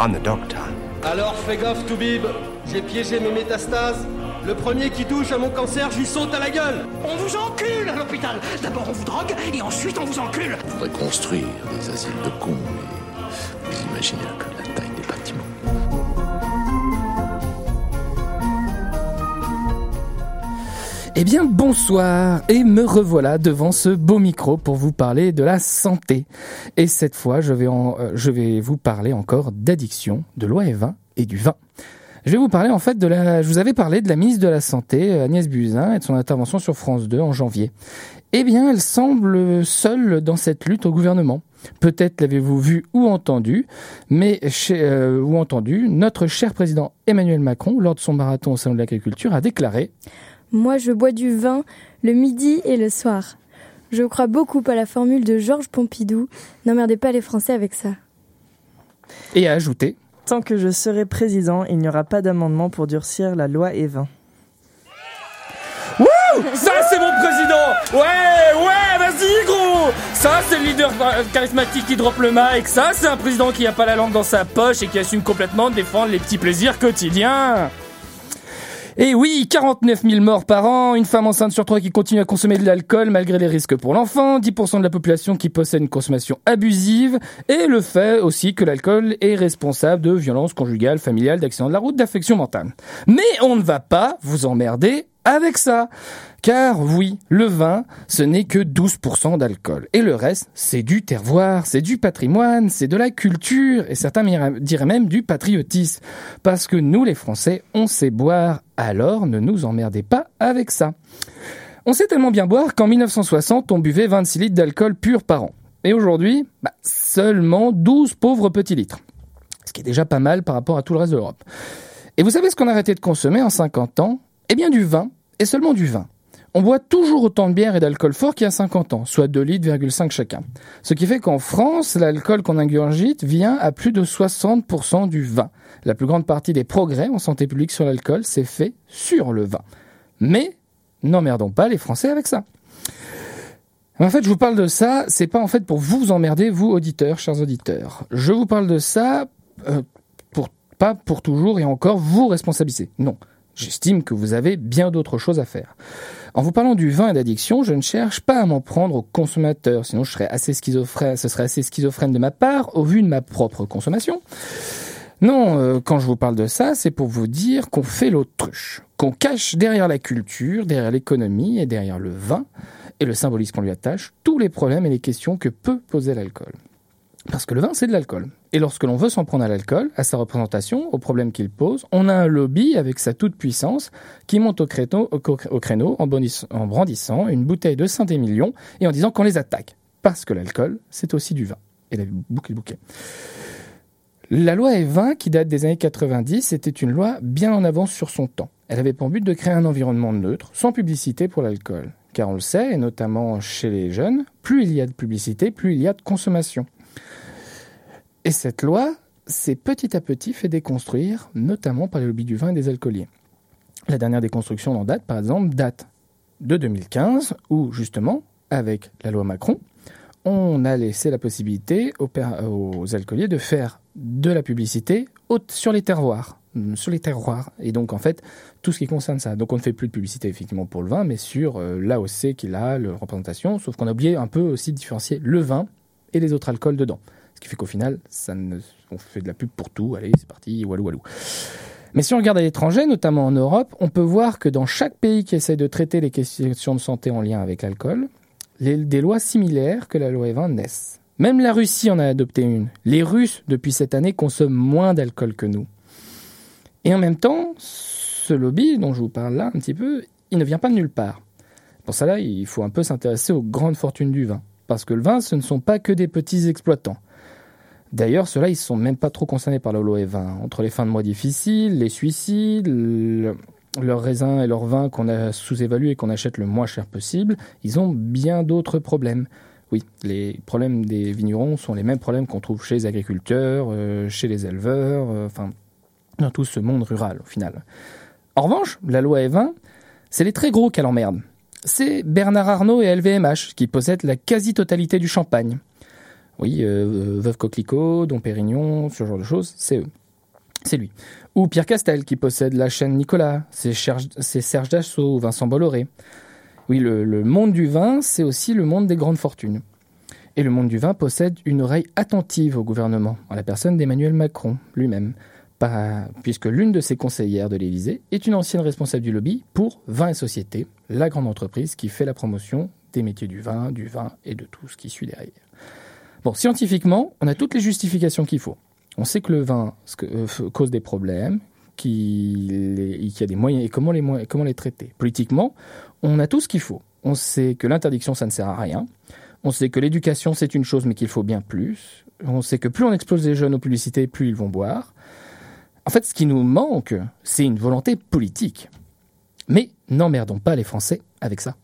I'm the doctor. Alors fais gaffe, Toubib. J'ai piégé mes métastases. Le premier qui touche à mon cancer, j'y saute à la gueule. On vous encule à l'hôpital. D'abord on vous drogue et ensuite on vous encule. On faudrait construire des asiles de cons, mais vous imaginez la Eh bien bonsoir et me revoilà devant ce beau micro pour vous parler de la santé. Et cette fois je vais, en, euh, je vais vous parler encore d'addiction, de loi et vin et du vin. Je vais vous parler en fait de la. Je vous avais parlé de la ministre de la Santé, Agnès Buzyn, et de son intervention sur France 2 en janvier. Eh bien, elle semble seule dans cette lutte au gouvernement. Peut-être l'avez-vous vu ou entendu, mais chez, euh, ou entendu, notre cher président Emmanuel Macron, lors de son marathon au salon de l'agriculture, a déclaré Moi, je bois du vin le midi et le soir. Je crois beaucoup à la formule de Georges Pompidou. N'emmerdez pas les Français avec ça. Et a ajouté Tant que je serai président, il n'y aura pas d'amendement pour durcir la loi Evin. Wouh Ça c'est mon président Ouais, ouais, vas-y gros Ça c'est le leader charismatique qui drop le mic, ça c'est un président qui a pas la langue dans sa poche et qui assume complètement de défendre les petits plaisirs quotidiens et oui, 49 000 morts par an, une femme enceinte sur trois qui continue à consommer de l'alcool malgré les risques pour l'enfant, 10% de la population qui possède une consommation abusive, et le fait aussi que l'alcool est responsable de violences conjugales, familiales, d'accidents de la route, d'affections mentales. Mais on ne va pas vous emmerder avec ça. Car oui, le vin, ce n'est que 12% d'alcool. Et le reste, c'est du terroir, c'est du patrimoine, c'est de la culture, et certains diraient même du patriotisme. Parce que nous, les Français, on sait boire, alors ne nous emmerdez pas avec ça. On sait tellement bien boire qu'en 1960, on buvait 26 litres d'alcool pur par an. Et aujourd'hui, bah, seulement 12 pauvres petits litres. Ce qui est déjà pas mal par rapport à tout le reste de l'Europe. Et vous savez ce qu'on a arrêté de consommer en 50 ans? Eh bien du vin, et seulement du vin. On boit toujours autant de bière et d'alcool fort qu'il y a 50 ans, soit 2 litres,5 chacun. Ce qui fait qu'en France, l'alcool qu'on ingurgite vient à plus de 60% du vin. La plus grande partie des progrès en santé publique sur l'alcool s'est fait sur le vin. Mais n'emmerdons pas les Français avec ça. En fait, je vous parle de ça, c'est pas en fait pour vous emmerder, vous auditeurs, chers auditeurs. Je vous parle de ça euh, pas pour toujours et encore vous responsabiliser. Non, j'estime que vous avez bien d'autres choses à faire. En vous parlant du vin et d'addiction, je ne cherche pas à m'en prendre aux consommateurs, sinon je serais assez schizophrène, ce serait assez schizophrène de ma part au vu de ma propre consommation. Non, euh, quand je vous parle de ça, c'est pour vous dire qu'on fait l'autruche, qu'on cache derrière la culture, derrière l'économie et derrière le vin et le symbolisme qu'on lui attache tous les problèmes et les questions que peut poser l'alcool. Parce que le vin, c'est de l'alcool. Et lorsque l'on veut s'en prendre à l'alcool, à sa représentation, aux problèmes qu'il pose, on a un lobby avec sa toute-puissance qui monte au créneau, au créneau en, brandissant une bouteille de Saint-Émilion et en disant qu'on les attaque. Parce que l'alcool, c'est aussi du vin. Et la boucle bouquet. La loi E20, qui date des années 90, était une loi bien en avance sur son temps. Elle avait pour but de créer un environnement neutre, sans publicité pour l'alcool. Car on le sait, et notamment chez les jeunes, plus il y a de publicité, plus il y a de consommation. Et cette loi s'est petit à petit fait déconstruire, notamment par les lobbies du vin et des alcooliers. La dernière déconstruction en date, par exemple, date de 2015, où justement, avec la loi Macron, on a laissé la possibilité aux, alcooliers de faire de la publicité sur les terroirs, sur les terroirs. Et donc, en fait, tout ce qui concerne ça. Donc, on ne fait plus de publicité, effectivement, pour le vin, mais sur euh, l'AOC qu'il a, la représentation, sauf qu'on a oublié un peu aussi de différencier le vin et les autres alcools dedans. Qui fait qu'au final, ça on fait de la pub pour tout. Allez, c'est parti, walou walou. Mais si on regarde à l'étranger, notamment en Europe, on peut voir que dans chaque pays qui essaie de traiter les questions de santé en lien avec l'alcool, des lois similaires que la loi E20 naissent. Même la Russie en a adopté une. Les Russes, depuis cette année, consomment moins d'alcool que nous. Et en même temps, ce lobby dont je vous parle là un petit peu, il ne vient pas de nulle part. Pour cela, il faut un peu s'intéresser aux grandes fortunes du vin. Parce que le vin, ce ne sont pas que des petits exploitants. D'ailleurs, ceux-là, ils ne sont même pas trop concernés par la loi E20. Entre les fins de mois difficiles, les suicides, leurs raisins et leurs vins qu'on a sous-évalués et qu'on achète le moins cher possible, ils ont bien d'autres problèmes. Oui, les problèmes des vignerons sont les mêmes problèmes qu'on trouve chez les agriculteurs, euh, chez les éleveurs, euh, enfin, dans tout ce monde rural au final. En revanche, la loi E20, c'est les très gros qu'elle emmerde. C'est Bernard Arnault et LVMH qui possèdent la quasi-totalité du champagne. Oui, euh, Veuve Coquelicot, Dom Pérignon, ce genre de choses, c'est eux. C'est lui. Ou Pierre Castel qui possède la chaîne Nicolas, c'est Serge, Dassault, Vincent Bolloré. Oui, le, monde du vin, c'est aussi le monde des grandes fortunes. Et le monde du vin possède une oreille attentive au gouvernement, en la personne d'Emmanuel Macron lui-même, puisque l'une de ses conseillères de l'Élysée est une ancienne responsable du lobby pour Vin et Société, la grande entreprise qui fait la promotion des métiers du vin, du vin et de tout ce qui suit derrière. Bon, scientifiquement, on a toutes les justifications qu'il faut. On sait que le vin euh, cause des problèmes, qu'il y a des moyens et comment les, comment les traiter. Politiquement, on a tout ce qu'il faut. On sait que l'interdiction, ça ne sert à rien. On sait que l'éducation, c'est une chose, mais qu'il faut bien plus. On sait que plus on expose les jeunes aux publicités, plus ils vont boire. En fait, ce qui nous manque, c'est une volonté politique. Mais n'emmerdons pas les Français avec ça.